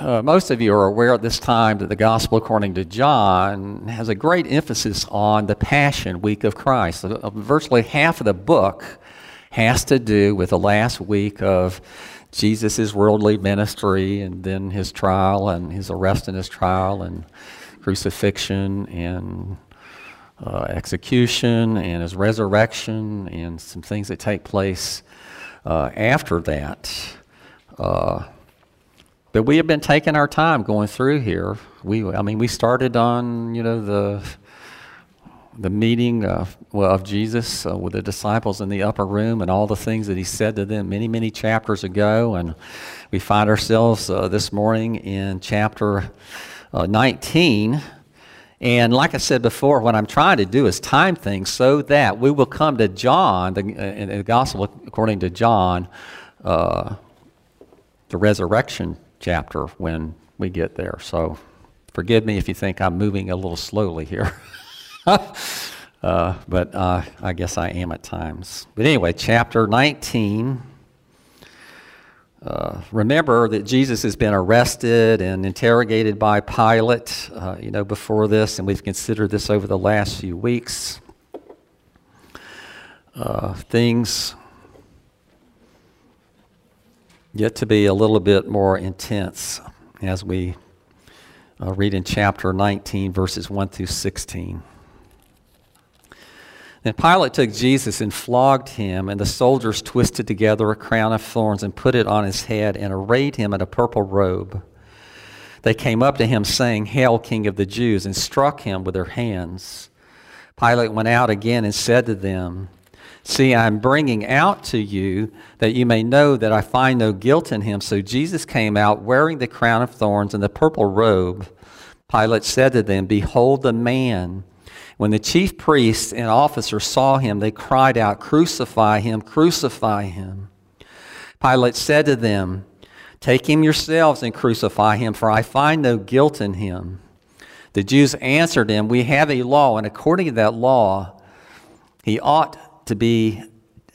uh, most of you are aware at this time that the Gospel according to John has a great emphasis on the Passion Week of Christ. Uh, virtually half of the book has to do with the last week of Jesus' worldly ministry and then his trial and his arrest and his trial and crucifixion and uh, execution and his resurrection and some things that take place uh, after that. Uh, but we have been taking our time going through here. We, I mean, we started on, you know, the the meeting of, well, of Jesus uh, with the disciples in the upper room and all the things that he said to them many, many chapters ago. And we find ourselves uh, this morning in chapter uh, 19. And like I said before, what I'm trying to do is time things so that we will come to John, the, uh, in the gospel according to John, uh, the resurrection chapter when we get there. So forgive me if you think I'm moving a little slowly here. uh, but uh, I guess I am at times. But anyway, chapter 19. Uh, remember that Jesus has been arrested and interrogated by Pilate, uh, you know, before this, and we've considered this over the last few weeks. Uh, things yet to be a little bit more intense as we uh, read in chapter 19, verses 1 through 16. Then Pilate took Jesus and flogged him, and the soldiers twisted together a crown of thorns and put it on his head and arrayed him in a purple robe. They came up to him, saying, Hail, King of the Jews, and struck him with their hands. Pilate went out again and said to them, See, I'm bringing out to you that you may know that I find no guilt in him. So Jesus came out wearing the crown of thorns and the purple robe. Pilate said to them, Behold the man. When the chief priests and officers saw him, they cried out, Crucify him, crucify him. Pilate said to them, Take him yourselves and crucify him, for I find no guilt in him. The Jews answered him, We have a law, and according to that law, he ought to be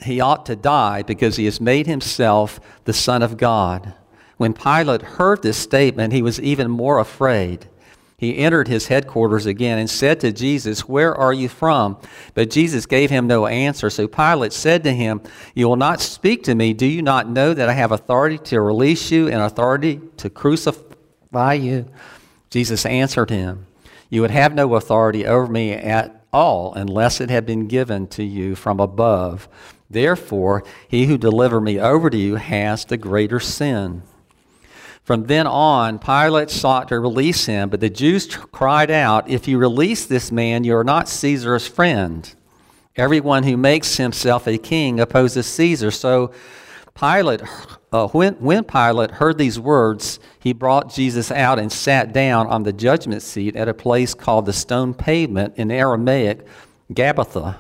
he ought to die because he has made himself the son of God. When Pilate heard this statement, he was even more afraid. He entered his headquarters again and said to Jesus, Where are you from? But Jesus gave him no answer. So Pilate said to him, You will not speak to me. Do you not know that I have authority to release you and authority to crucify you? Jesus answered him, You would have no authority over me at all unless it had been given to you from above. Therefore, he who delivered me over to you has the greater sin. From then on, Pilate sought to release him, but the Jews cried out, If you release this man, you are not Caesar's friend. Everyone who makes himself a king opposes Caesar. So Pilate, uh, when, when Pilate heard these words, he brought Jesus out and sat down on the judgment seat at a place called the stone pavement in Aramaic, Gabbatha.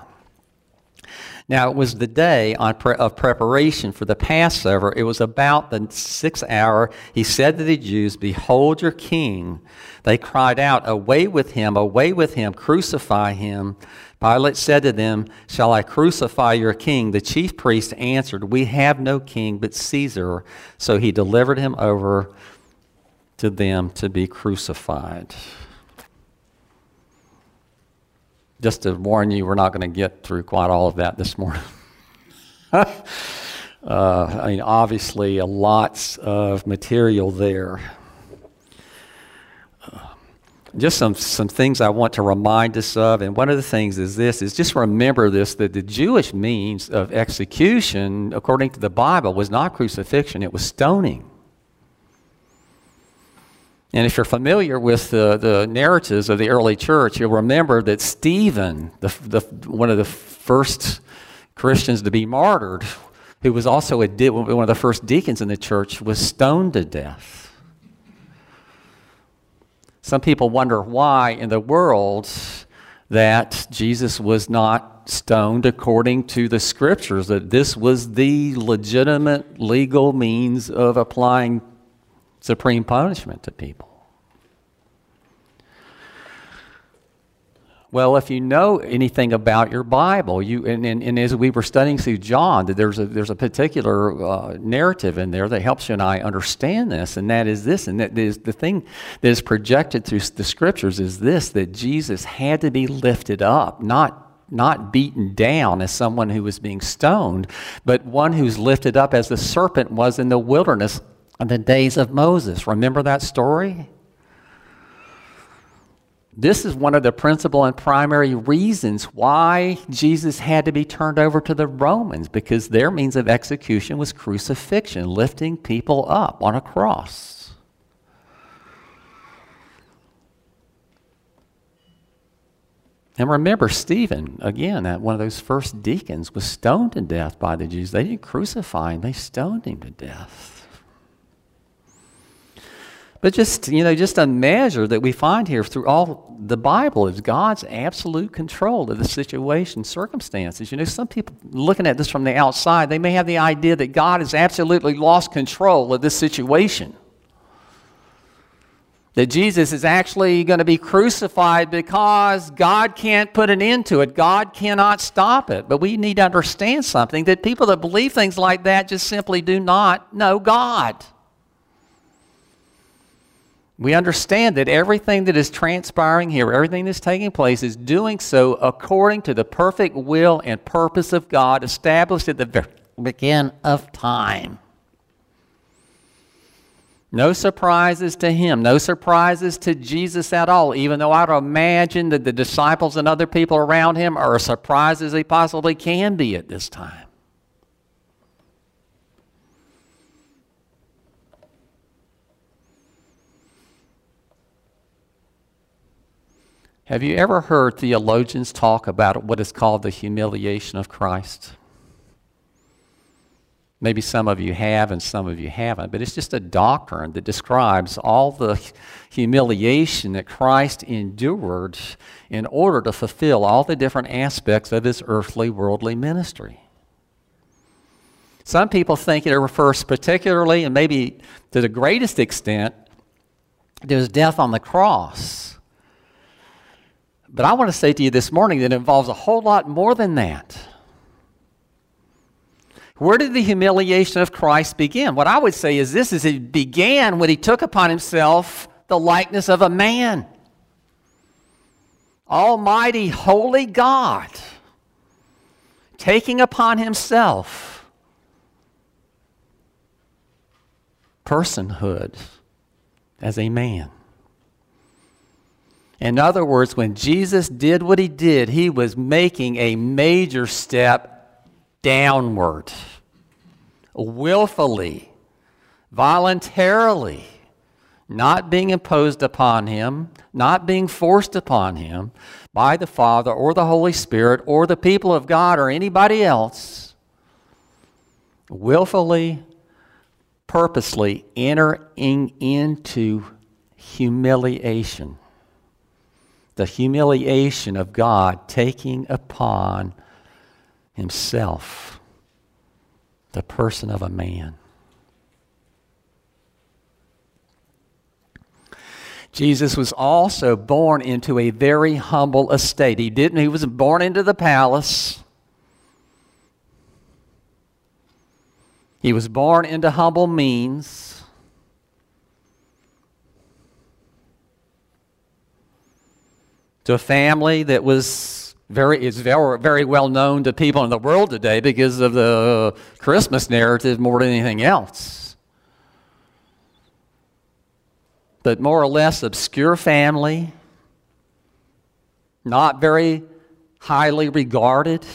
Now, it was the day pre- of preparation for the Passover. It was about the sixth hour. He said to the Jews, Behold your king. They cried out, Away with him, away with him, crucify him. Pilate said to them, Shall I crucify your king? The chief priest answered, We have no king but Caesar. So he delivered him over to them to be crucified. Just to warn you, we're not going to get through quite all of that this morning. uh, I mean, obviously, lots of material there just some, some things I want to remind us of. And one of the things is this is just remember this that the Jewish means of execution, according to the Bible, was not crucifixion, it was stoning. And if you're familiar with the, the narratives of the early church, you'll remember that Stephen, the, the, one of the first Christians to be martyred, who was also a, one of the first deacons in the church, was stoned to death. Some people wonder why in the world that Jesus was not stoned according to the scriptures, that this was the legitimate legal means of applying supreme punishment to people. Well, if you know anything about your Bible, you and, and, and as we were studying through John, there's a there's a particular uh, narrative in there that helps you and I understand this, and that is this, and that is the thing that is projected through the scriptures is this: that Jesus had to be lifted up, not not beaten down as someone who was being stoned, but one who's lifted up as the serpent was in the wilderness in the days of Moses. Remember that story? This is one of the principal and primary reasons why Jesus had to be turned over to the Romans, because their means of execution was crucifixion, lifting people up on a cross. And remember, Stephen, again, that one of those first deacons, was stoned to death by the Jews. They didn't crucify him, they stoned him to death. But just, you know, just a measure that we find here through all the Bible is God's absolute control of the situation, circumstances. You know, some people looking at this from the outside, they may have the idea that God has absolutely lost control of this situation. That Jesus is actually going to be crucified because God can't put an end to it. God cannot stop it. But we need to understand something that people that believe things like that just simply do not know God we understand that everything that is transpiring here, everything that's taking place, is doing so according to the perfect will and purpose of God established at the very beginning of time. No surprises to him, no surprises to Jesus at all, even though I'd imagine that the disciples and other people around him are as surprised as they possibly can be at this time. Have you ever heard theologians talk about what is called the humiliation of Christ? Maybe some of you have and some of you haven't, but it's just a doctrine that describes all the humiliation that Christ endured in order to fulfill all the different aspects of his earthly, worldly ministry. Some people think it refers particularly, and maybe to the greatest extent, to his death on the cross. But I want to say to you this morning that it involves a whole lot more than that. Where did the humiliation of Christ begin? What I would say is this is it began when he took upon himself the likeness of a man. Almighty, holy God, taking upon himself personhood as a man. In other words, when Jesus did what he did, he was making a major step downward, willfully, voluntarily, not being imposed upon him, not being forced upon him by the Father or the Holy Spirit or the people of God or anybody else. Willfully, purposely entering into humiliation the humiliation of God taking upon himself the person of a man. Jesus was also born into a very humble estate. He didn't he was born into the palace. He was born into humble means. To a family that was very is very very well known to people in the world today because of the Christmas narrative more than anything else. But more or less obscure family, not very highly regarded.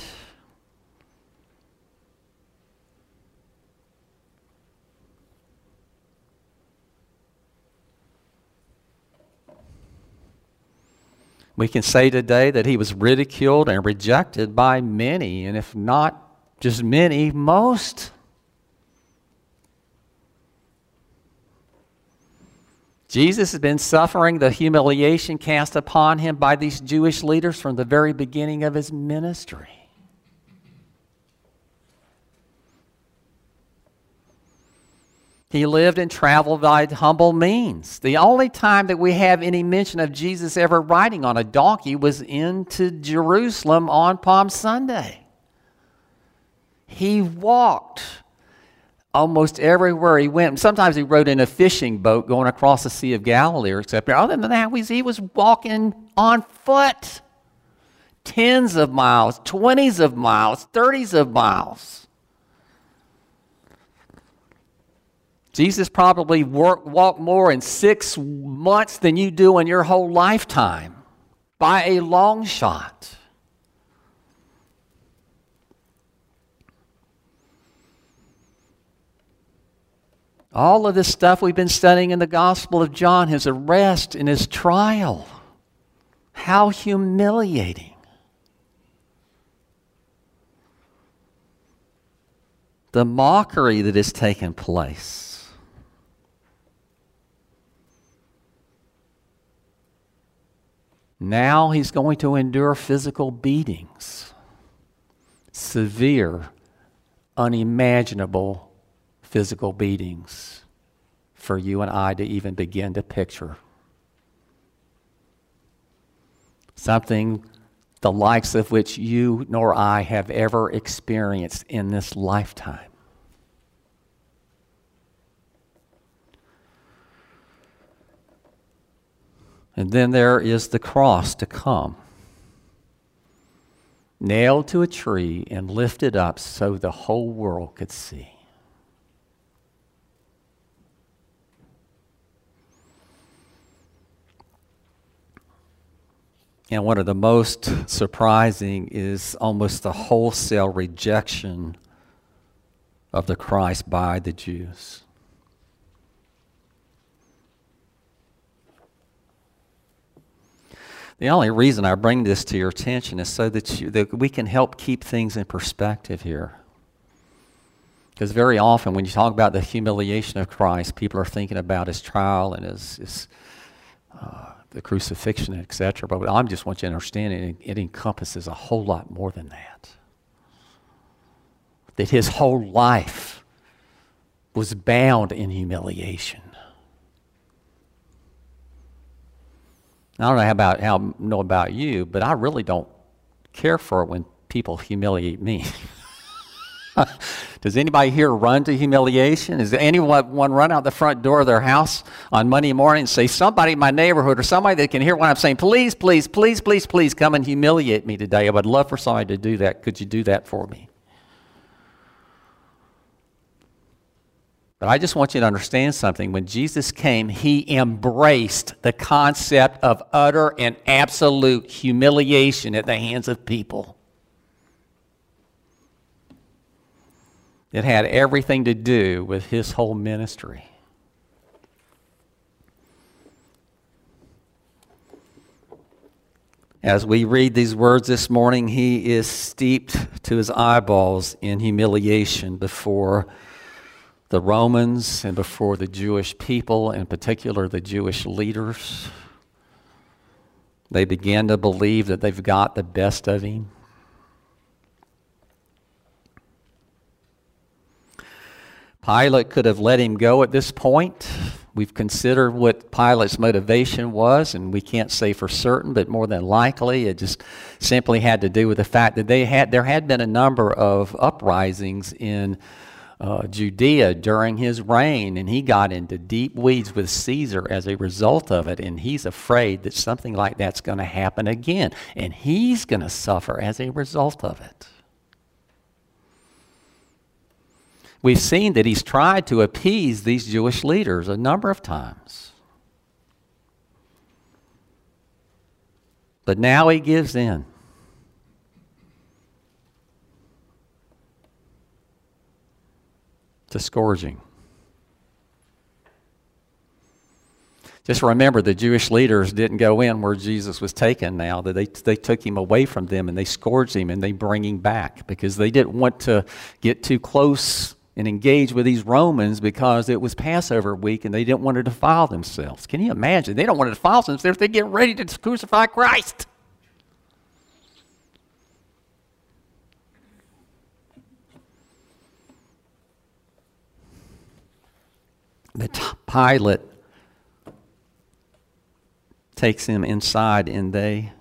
We can say today that he was ridiculed and rejected by many, and if not just many, most. Jesus has been suffering the humiliation cast upon him by these Jewish leaders from the very beginning of his ministry. He lived and traveled by humble means. The only time that we have any mention of Jesus ever riding on a donkey was into Jerusalem on Palm Sunday. He walked almost everywhere he went. Sometimes he rode in a fishing boat going across the Sea of Galilee, or except other than that, he was walking on foot tens of miles, twenties of miles, thirties of miles. Jesus probably work, walked more in six months than you do in your whole lifetime by a long shot. All of this stuff we've been studying in the Gospel of John, his arrest and his trial. How humiliating. The mockery that has taken place. Now he's going to endure physical beatings, severe, unimaginable physical beatings for you and I to even begin to picture. Something the likes of which you nor I have ever experienced in this lifetime. And then there is the cross to come. Nailed to a tree and lifted up so the whole world could see. And one of the most surprising is almost the wholesale rejection of the Christ by the Jews. The only reason I bring this to your attention is so that, you, that we can help keep things in perspective here. Because very often, when you talk about the humiliation of Christ, people are thinking about his trial and his, his uh, the crucifixion, etc. But I just want you to understand it, it encompasses a whole lot more than that. That his whole life was bound in humiliation. I don't know how about how know about you, but I really don't care for it when people humiliate me. Does anybody here run to humiliation? Does anyone one run out the front door of their house on Monday morning and say, somebody in my neighborhood or somebody that can hear what I'm saying, please, please, please, please, please come and humiliate me today. I would love for somebody to do that. Could you do that for me? But I just want you to understand something. When Jesus came, he embraced the concept of utter and absolute humiliation at the hands of people. It had everything to do with his whole ministry. As we read these words this morning, he is steeped to his eyeballs in humiliation before the Romans and before the Jewish people, in particular the Jewish leaders. They began to believe that they've got the best of him. Pilate could have let him go at this point. We've considered what Pilate's motivation was, and we can't say for certain, but more than likely, it just simply had to do with the fact that they had there had been a number of uprisings in uh, Judea during his reign, and he got into deep weeds with Caesar as a result of it, and he's afraid that something like that's going to happen again, and he's going to suffer as a result of it. We've seen that he's tried to appease these Jewish leaders a number of times. But now he gives in. To scourging. Just remember, the Jewish leaders didn't go in where Jesus was taken now. That they, they took him away from them and they scourged him and they bring him back because they didn't want to get too close and engage with these Romans because it was Passover week and they didn't want to defile themselves. Can you imagine? They don't want to defile themselves. they're getting ready to crucify Christ. But Pilate takes him inside and they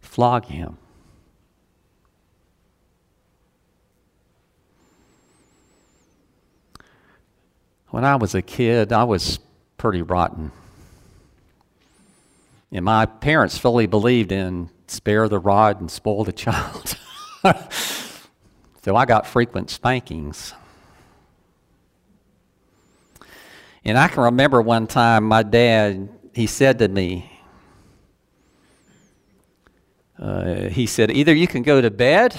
flog him. When I was a kid, I was pretty rotten. And my parents fully believed in spare the rod and spoil the child. so I got frequent spankings. And I can remember one time my dad, he said to me, uh, he said, either you can go to bed,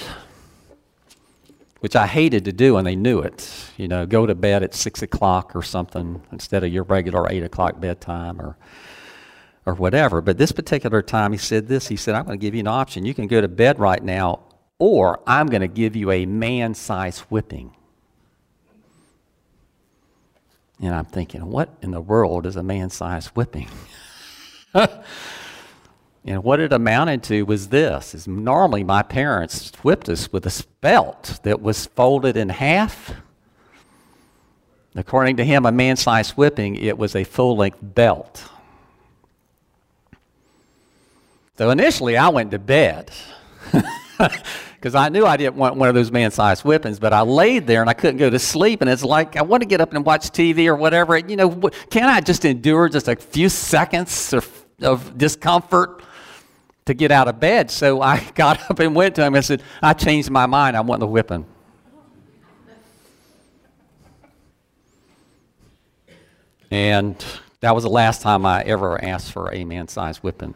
which I hated to do, and they knew it. You know, go to bed at six o'clock or something instead of your regular eight o'clock bedtime or or whatever. But this particular time, he said this. He said, I'm going to give you an option. You can go to bed right now, or I'm going to give you a man sized whipping. And I'm thinking, what in the world is a man sized whipping? and what it amounted to was this is normally my parents whipped us with a belt that was folded in half. According to him, a man sized whipping, it was a full length belt. So initially, I went to bed because I knew I didn't want one of those man sized whippings, but I laid there and I couldn't go to sleep. And it's like, I want to get up and watch TV or whatever. You know, can I just endure just a few seconds of, of discomfort? to get out of bed. So I got up and went to him and said, I changed my mind. I want the whipping. And that was the last time I ever asked for a man sized whipping.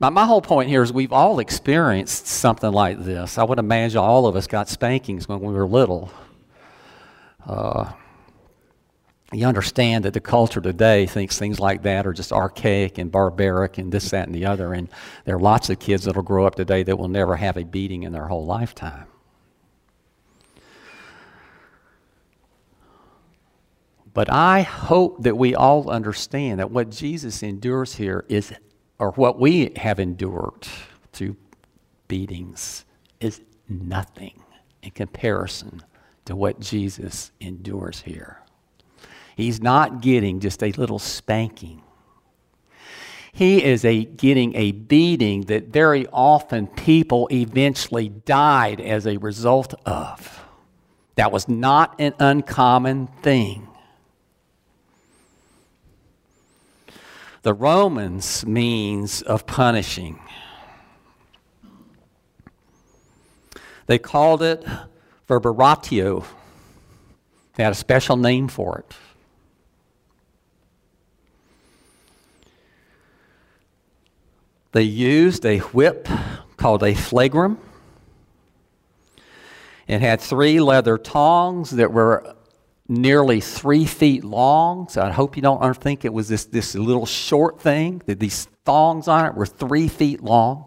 Now, my whole point here is we've all experienced something like this. I would imagine all of us got spankings when we were little. Uh, you understand that the culture today thinks things like that are just archaic and barbaric and this, that, and the other. And there are lots of kids that will grow up today that will never have a beating in their whole lifetime. But I hope that we all understand that what Jesus endures here is or what we have endured through beatings is nothing in comparison to what Jesus endures here. He's not getting just a little spanking. He is a, getting a beating that very often people eventually died as a result of. That was not an uncommon thing. The Romans means of punishing. They called it verberatio. They had a special name for it. They used a whip called a flagrum. It had three leather tongs that were nearly three feet long. So I hope you don't think it was this, this little short thing, that these thongs on it were three feet long.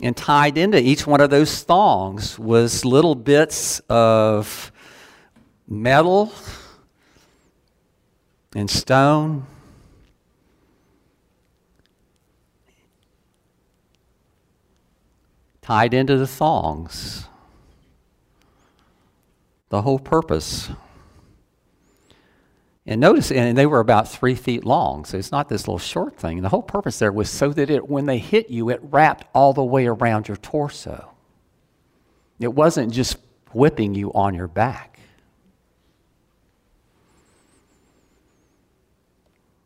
And tied into each one of those thongs was little bits of metal and stone. Tied into the thongs the whole purpose. And notice, and they were about three feet long, so it's not this little short thing. The whole purpose there was so that it, when they hit you, it wrapped all the way around your torso. It wasn't just whipping you on your back.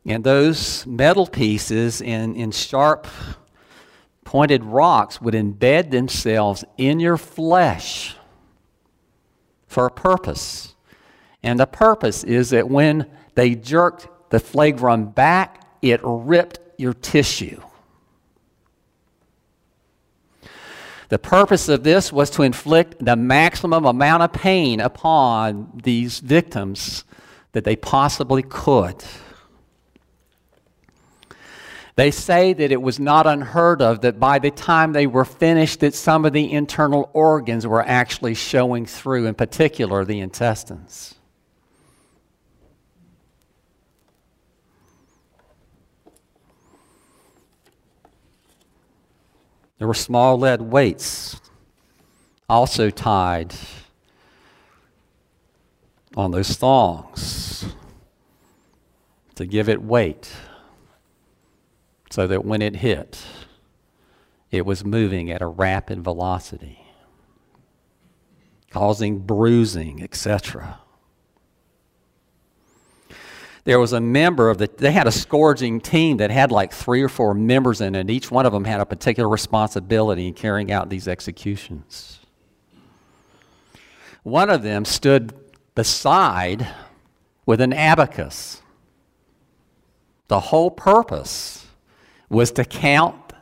And those metal pieces in, in sharp, pointed rocks would embed themselves in your flesh for a purpose. And the purpose is that when they jerked the flagrum back, it ripped your tissue. The purpose of this was to inflict the maximum amount of pain upon these victims that they possibly could. They say that it was not unheard of that by the time they were finished that some of the internal organs were actually showing through, in particular the intestines. There were small lead weights also tied on those thongs to give it weight so that when it hit, it was moving at a rapid velocity, causing bruising, etc. There was a member of the, they had a scourging team that had like three or four members in it. Each one of them had a particular responsibility in carrying out these executions. One of them stood beside with an abacus. The whole purpose was to count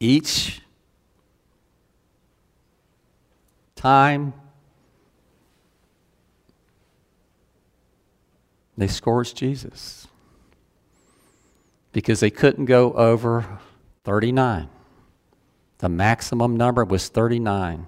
each time they scourged Jesus because they couldn't go over 39. The maximum number was 39.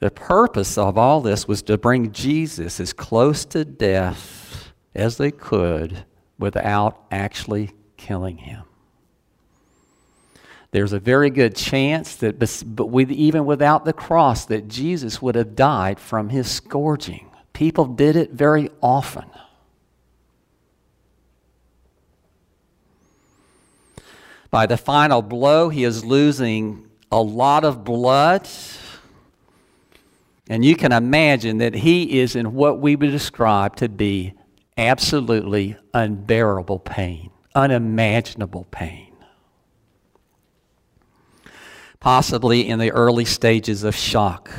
The purpose of all this was to bring Jesus as close to death as they could without actually killing him. There's a very good chance that, but with, even without the cross, that Jesus would have died from his scourging. People did it very often. By the final blow, he is losing a lot of blood and you can imagine that he is in what we would describe to be absolutely unbearable pain, unimaginable pain. Possibly in the early stages of shock.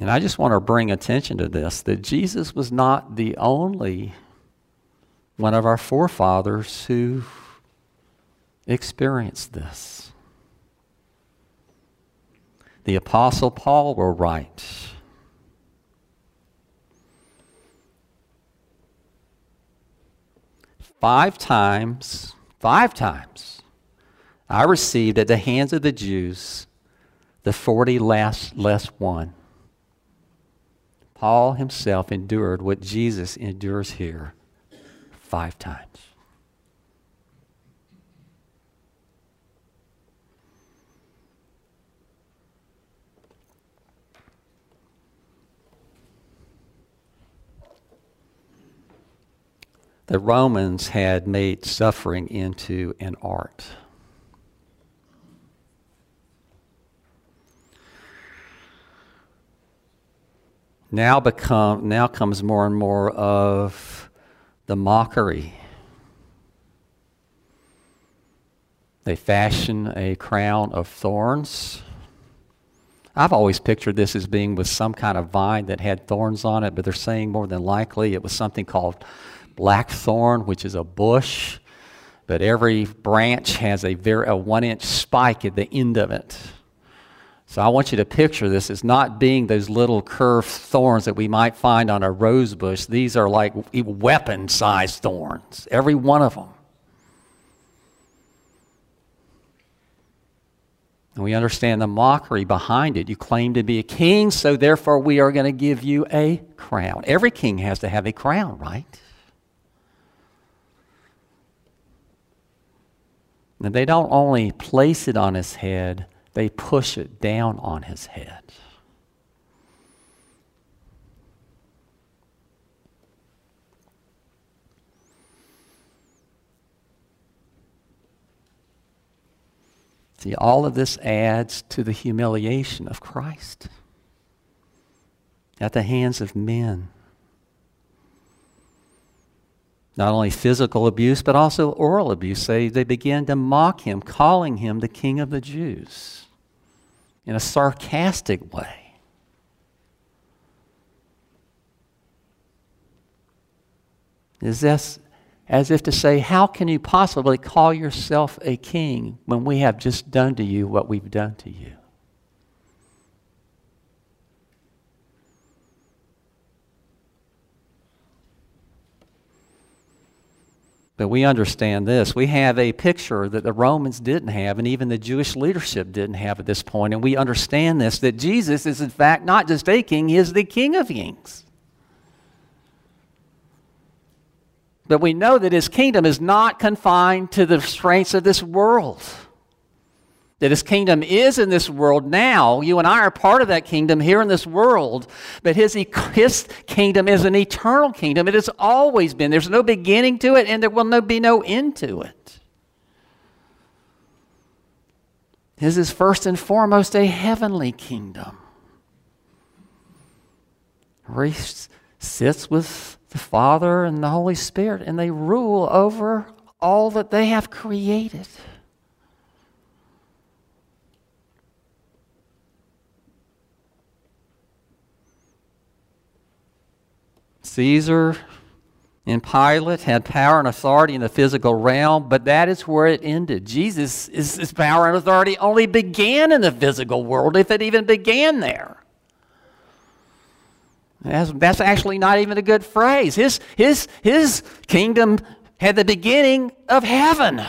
And I just want to bring attention to this that Jesus was not the only one of our forefathers who experienced this. The Apostle Paul will write. Five times, five times, I received at the hands of the Jews the 40 less, less one. Paul himself endured what Jesus endures here five times. The Romans had made suffering into an art. Now become now comes more and more of the mockery. They fashion a crown of thorns. I've always pictured this as being with some kind of vine that had thorns on it, but they're saying more than likely it was something called blackthorn, which is a bush, but every branch has a, very, a one inch spike at the end of it. So I want you to picture this as not being those little curved thorns that we might find on a rose bush. These are like weapon sized thorns, every one of them. And we understand the mockery behind it. You claim to be a king, so therefore we are going to give you a crown. Every king has to have a crown, right? And they don't only place it on his head, they push it down on his head. See, all of this adds to the humiliation of Christ at the hands of men. Not only physical abuse, but also oral abuse. They, they began to mock him, calling him the king of the Jews in a sarcastic way. Is this as if to say, How can you possibly call yourself a king when we have just done to you what we've done to you? But we understand this. We have a picture that the Romans didn't have, and even the Jewish leadership didn't have at this point. And we understand this that Jesus is, in fact, not just a king, he is the King of kings. But we know that his kingdom is not confined to the restraints of this world that his kingdom is in this world now. You and I are part of that kingdom here in this world, but his, his kingdom is an eternal kingdom. It has always been. There's no beginning to it, and there will no, be no end to it. His is first and foremost a heavenly kingdom. He sits with the Father and the Holy Spirit, and they rule over all that they have created. Caesar and Pilate had power and authority in the physical realm, but that is where it ended. Jesus' his power and authority only began in the physical world, if it even began there. That's, that's actually not even a good phrase. His, his, his kingdom had the beginning of heaven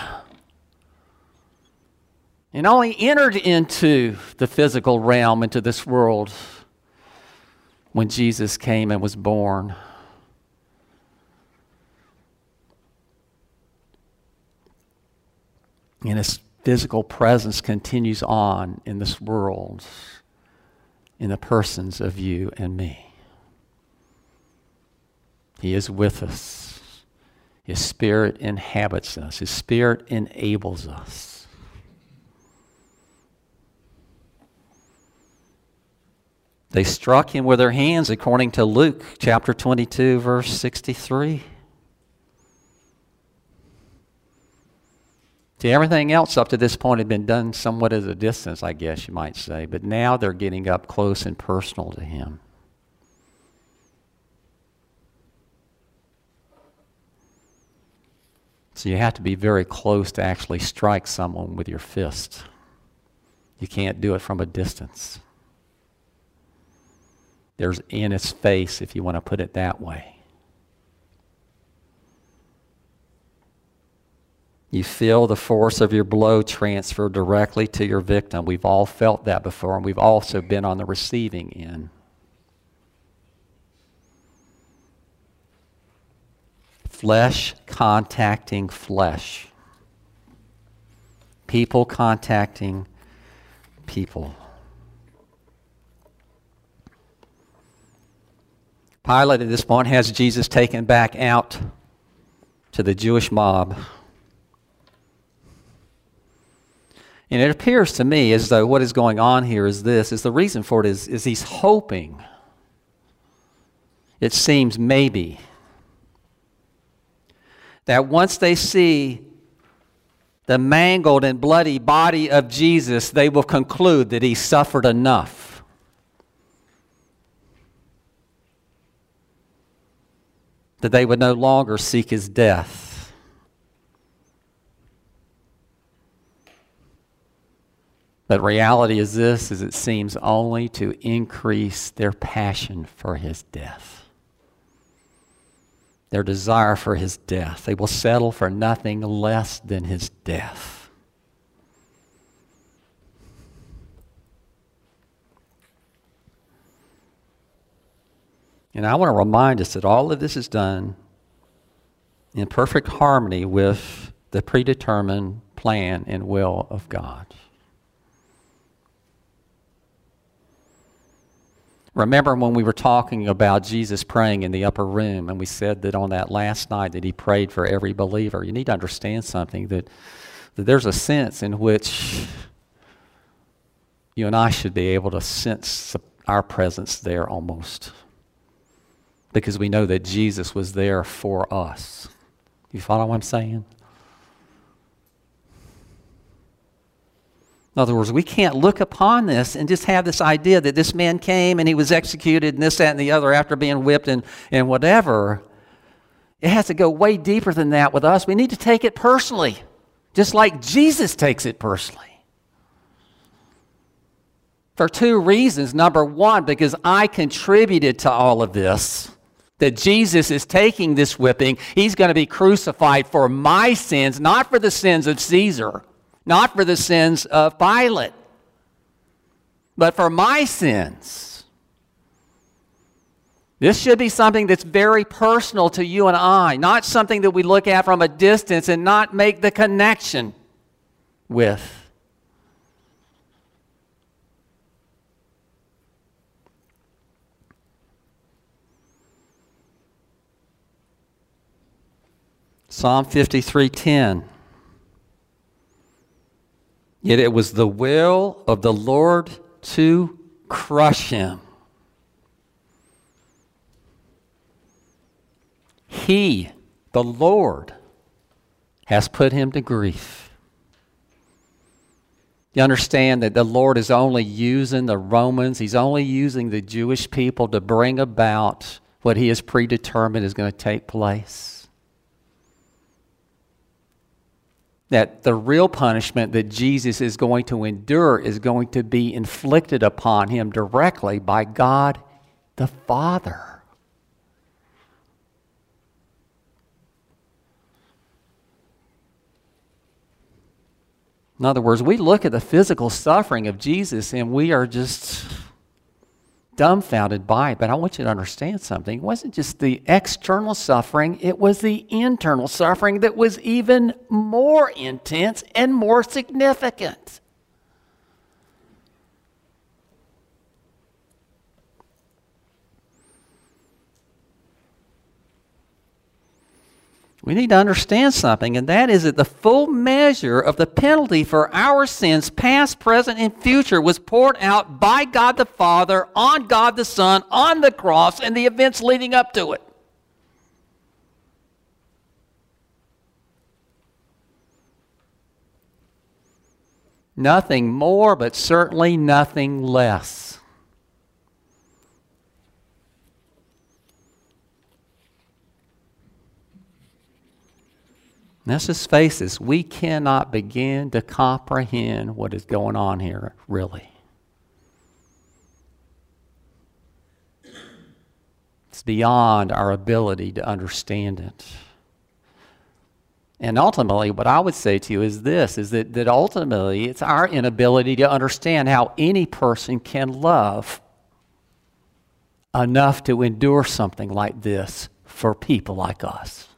and only entered into the physical realm, into this world, when Jesus came and was born. And his physical presence continues on in this world in the persons of you and me. He is with us. His Spirit inhabits us, His Spirit enables us. They struck him with their hands, according to Luke chapter 22, verse 63. See, everything else up to this point had been done somewhat at a distance, I guess you might say, but now they're getting up close and personal to him. So you have to be very close to actually strike someone with your fist. You can't do it from a distance. There's in his face, if you want to put it that way. You feel the force of your blow transfer directly to your victim. We've all felt that before, and we've also been on the receiving end. Flesh contacting flesh. People contacting people. Pilate at this point has Jesus taken back out to the Jewish mob. And it appears to me as though what is going on here is this, is the reason for it is, is he's hoping, it seems maybe, that once they see the mangled and bloody body of Jesus, they will conclude that he suffered enough. That they would no longer seek his death. But reality is this is it seems only to increase their passion for his death. Their desire for his death. They will settle for nothing less than his death. And I want to remind us that all of this is done in perfect harmony with the predetermined plan and will of God. Remember when we were talking about Jesus praying in the upper room, and we said that on that last night that he prayed for every believer. You need to understand something that, that there's a sense in which you and I should be able to sense our presence there almost. Because we know that Jesus was there for us. You follow what I'm saying? In other words, we can't look upon this and just have this idea that this man came and he was executed and this, that, and the other after being whipped and, and whatever. It has to go way deeper than that with us. We need to take it personally, just like Jesus takes it personally. For two reasons. Number one, because I contributed to all of this. that Jesus is taking this whipping. He's going to be crucified for my sins, not for the sins of Caesar, not for the sins of Pilate, but for my sins. This should be something that's very personal to you and I, not something that we look at from a distance and not make the connection with. Psalm 53:10 Yet it was the will of the Lord to crush him. He, the Lord, has put him to grief. You understand that the Lord is only using the Romans, He's only using the Jewish people to bring about what He has predetermined is going to take place. That the real punishment that Jesus is going to endure is going to be inflicted upon him directly by God the Father. In other words, we look at the physical suffering of Jesus and we are just dumbfounded by it. But I want you to understand something. It wasn't just the external suffering, it was the internal suffering that was even more intense and more significant. We need to understand something, and that is that the full measure of the penalty for our sins, past, present, and future, was poured out by God the Father on God the Son on the cross and the events leading up to it. Nothing more, but certainly nothing less. Let's just face this, we cannot begin to comprehend what is going on here, really. It's beyond our ability to understand it. And ultimately, what I would say to you is this is that, that ultimately it's our inability to understand how any person can love enough to endure something like this for people like us.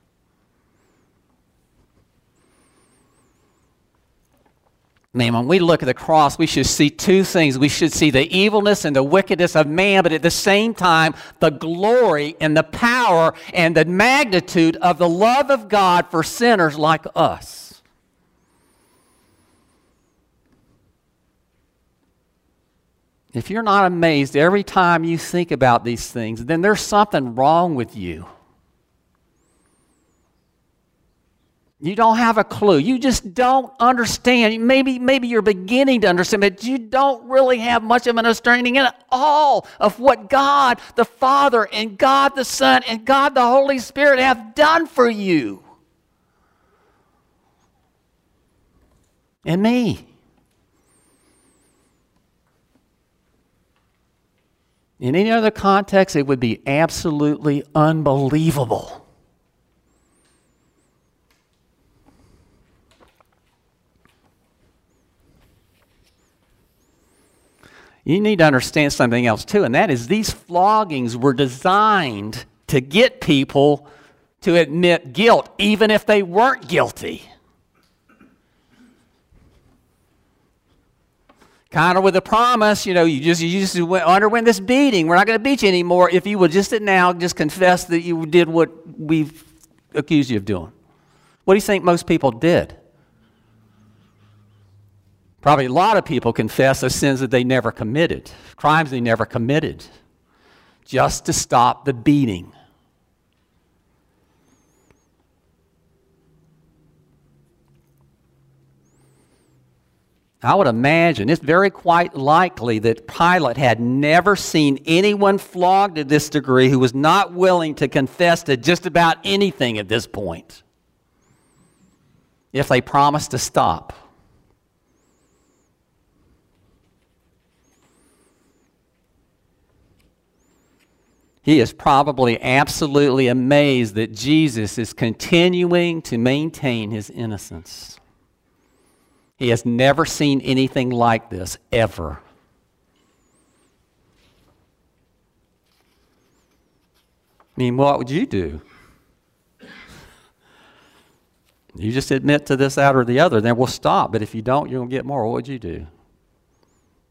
Man, when we look at the cross, we should see two things. We should see the evilness and the wickedness of man, but at the same time, the glory and the power and the magnitude of the love of God for sinners like us. If you're not amazed every time you think about these things, then there's something wrong with you. You don't have a clue. You just don't understand. Maybe, maybe you're beginning to understand, but you don't really have much of an understanding at all of what God the Father and God the Son and God the Holy Spirit have done for you. And me. In any other context, it would be absolutely unbelievable. You need to understand something else too, and that is these floggings were designed to get people to admit guilt, even if they weren't guilty. Kind of with a promise, you know, you just you just underwent this beating. We're not going to beat you anymore if you would just now just confess that you did what we've accused you of doing. What do you think most people did? Probably a lot of people confess the sins that they never committed, crimes they never committed, just to stop the beating. I would imagine it's very quite likely that Pilate had never seen anyone flogged to this degree who was not willing to confess to just about anything at this point if they promised to stop. He is probably absolutely amazed that Jesus is continuing to maintain his innocence. He has never seen anything like this, ever. I mean, what would you do? You just admit to this, out, or the other, then we'll stop. But if you don't, you're going to get more. What would you do?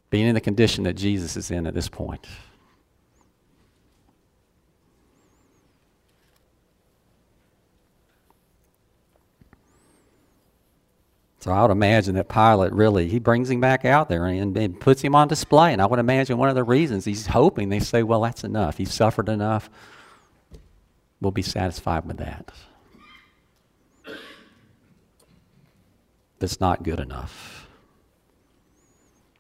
Being in the condition that Jesus is in at this point. So I would imagine that Pilate really, he brings him back out there and, and, puts him on display. And I would imagine one of the reasons he's hoping they say, well, that's enough. He's suffered enough. We'll be satisfied with that. That's not good enough.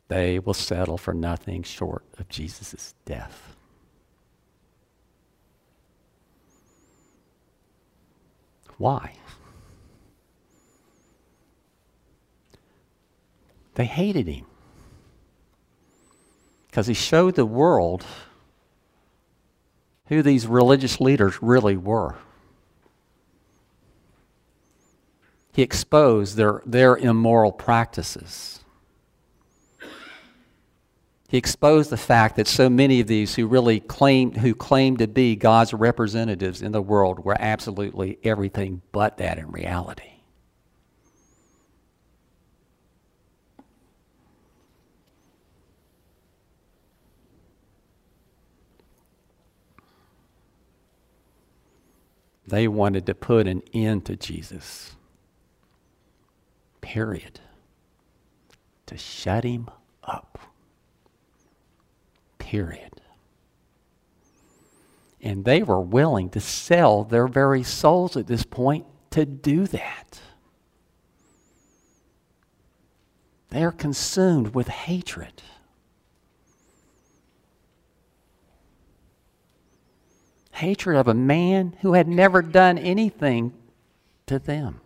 They will settle for nothing short of Jesus' death. Why? They hated him because he showed the world who these religious leaders really were. He exposed their, their immoral practices. He exposed the fact that so many of these who really claimed, who claimed to be God's representatives in the world were absolutely everything but that in reality. They wanted to put an end to Jesus. Period. To shut him up. Period. And they were willing to sell their very souls at this point to do that. They are consumed with hatred. Hatred of a man who had never done anything to them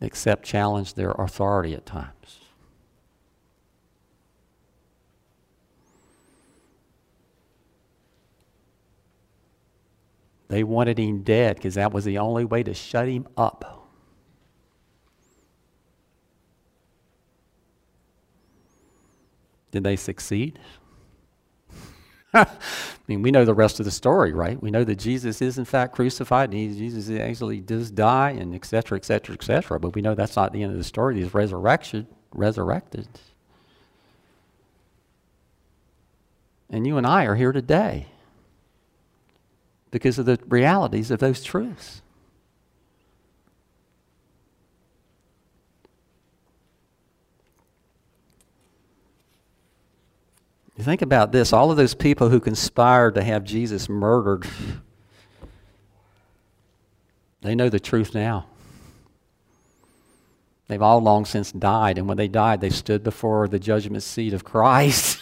except challenge their authority at times. They wanted him dead because that was the only way to shut him up. Did they succeed? I mean, we know the rest of the story, right? We know that Jesus is in fact crucified, and he, Jesus actually does die, and et cetera, et cetera, et cetera. But we know that's not the end of the story. He's resurrection, resurrected. And you and I are here today because of the realities of those truths. You think about this all of those people who conspired to have Jesus murdered, they know the truth now. They've all long since died, and when they died, they stood before the judgment seat of Christ.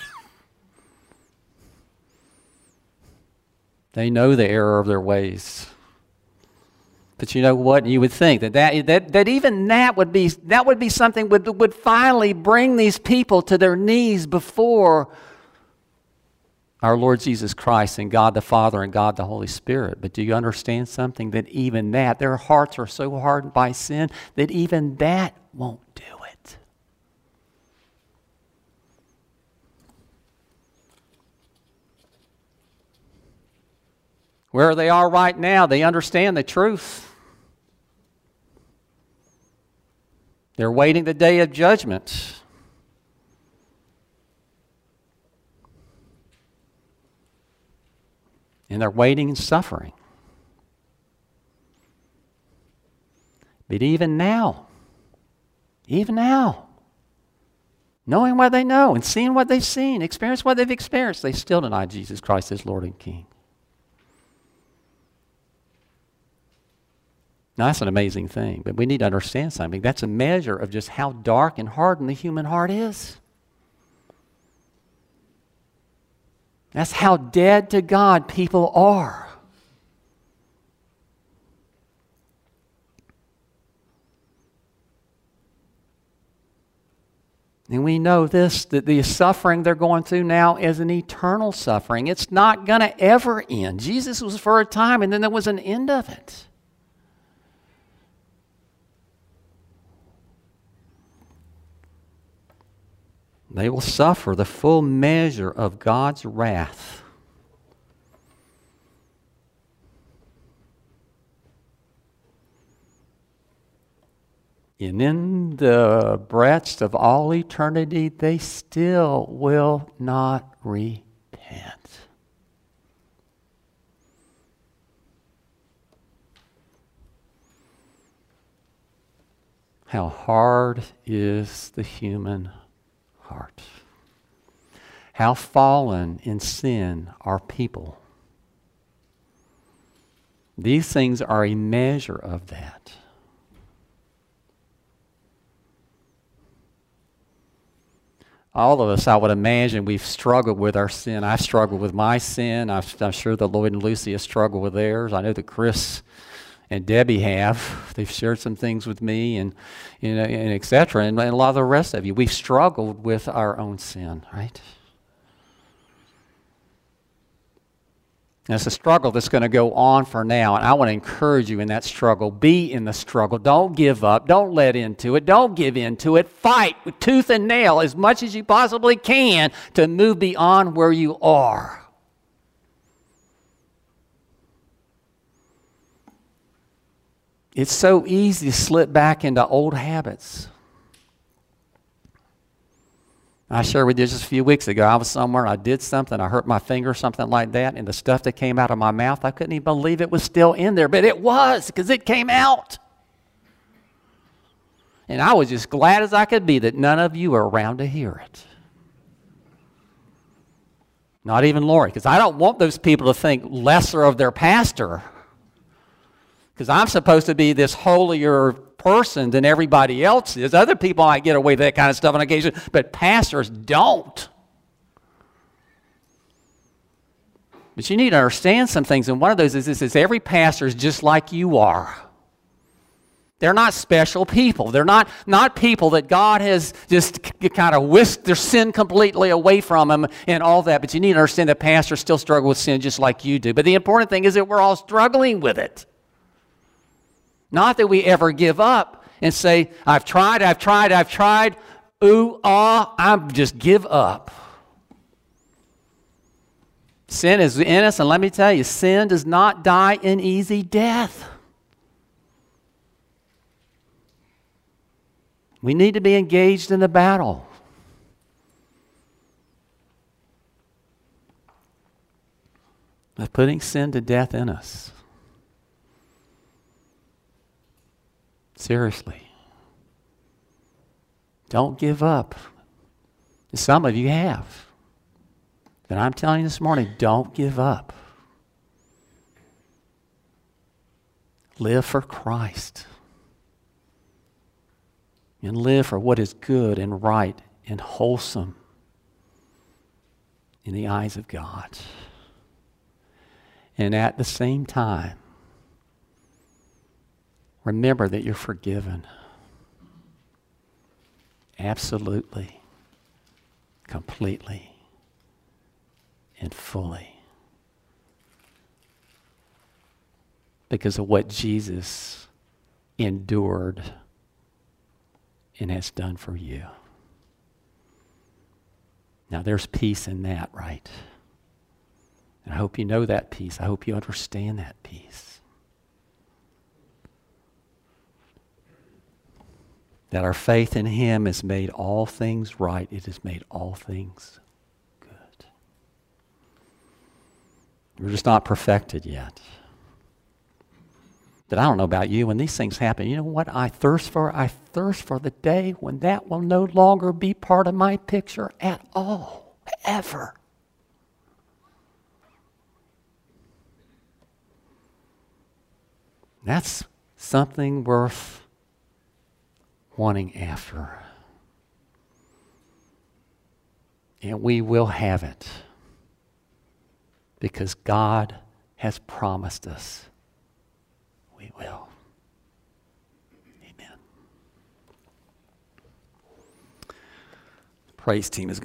they know the error of their ways. But you know what? You would think that, that, that, that even that would be, that would be something would, would finally bring these people to their knees before our Lord Jesus Christ and God the Father and God the Holy Spirit. But do you understand something? That even that, their hearts are so hardened by sin that even that won't do it. Where they are right now, they understand the truth. They're waiting the day of judgment. And they're waiting and suffering. But even now, even now, knowing what they know and seeing what they've seen, experienced what they've experienced, they still deny Jesus Christ as Lord and King. Now, that's an amazing thing, but we need to understand something. That's a measure of just how dark and hardened the human heart is. That's how dead to God people are. And we know this that the suffering they're going through now is an eternal suffering. It's not going to ever end. Jesus was for a time, and then there was an end of it. They will suffer the full measure of God's wrath. And in the breadth of all eternity, they still will not repent. How hard is the human heart? How fallen in sin are people? These things are a measure of that. all of us, I would imagine, we've struggled with our sin. I've struggled with my sin. i am sure that Lloyd and Lucy have struggled with theirs. I know that Chris and Debbie have. They've shared some things with me, and you know, and etc. And, and a lot of the rest of you, we've struggled with our own sin, right? And it's a struggle that's going to go on for now. And I want to encourage you in that struggle. Be in the struggle. Don't give up. Don't let into it. Don't give into it. Fight with tooth and nail as much as you possibly can to move beyond where you are. It's so easy to slip back into old habits. I shared with you just a few weeks ago. I was somewhere, I did something, I hurt my finger, something like that, and the stuff that came out of my mouth, I couldn't even believe it was still in there, but it was because it came out. And I was just glad as I could be that none of you were around to hear it. Not even Lori, because I don't want those people to think lesser of their pastor. Because I'm supposed to be this holier person than everybody else is. Other people might get away with that kind of stuff on occasion, but pastors don't. But you need to understand some things, and one of those is this is every pastor is just like you are. They're not special people. They're not, not people that God has just kind of whisked their sin completely away from them and all that. But you need to understand that pastors still struggle with sin just like you do. But the important thing is that we're all struggling with it. Not that we ever give up and say, I've tried, I've tried, I've tried. Ooh, ah, I'm just give up. Sin is in us, and let me tell you, sin does not die an easy death. We need to be engaged in the battle. Of putting sin to death in us. Seriously. Don't give up. Some of you have. And I'm telling you this morning, don't give up. Live for Christ. And live for what is good and right and wholesome in the eyes of God. And at the same time, Remember that you're forgiven. Absolutely, completely, and fully. Because of what Jesus endured and has done for you. Now, there's peace in that, right? And I hope you know that peace. I hope you understand that peace. That our faith in Him has made all things right. It has made all things good. We're just not perfected yet. But I don't know about you, when these things happen, you know what I thirst for? I thirst for the day when that will no longer be part of my picture at all, ever. That's something worth wanting after. And we will have it because God has promised us we will. Amen. praise team is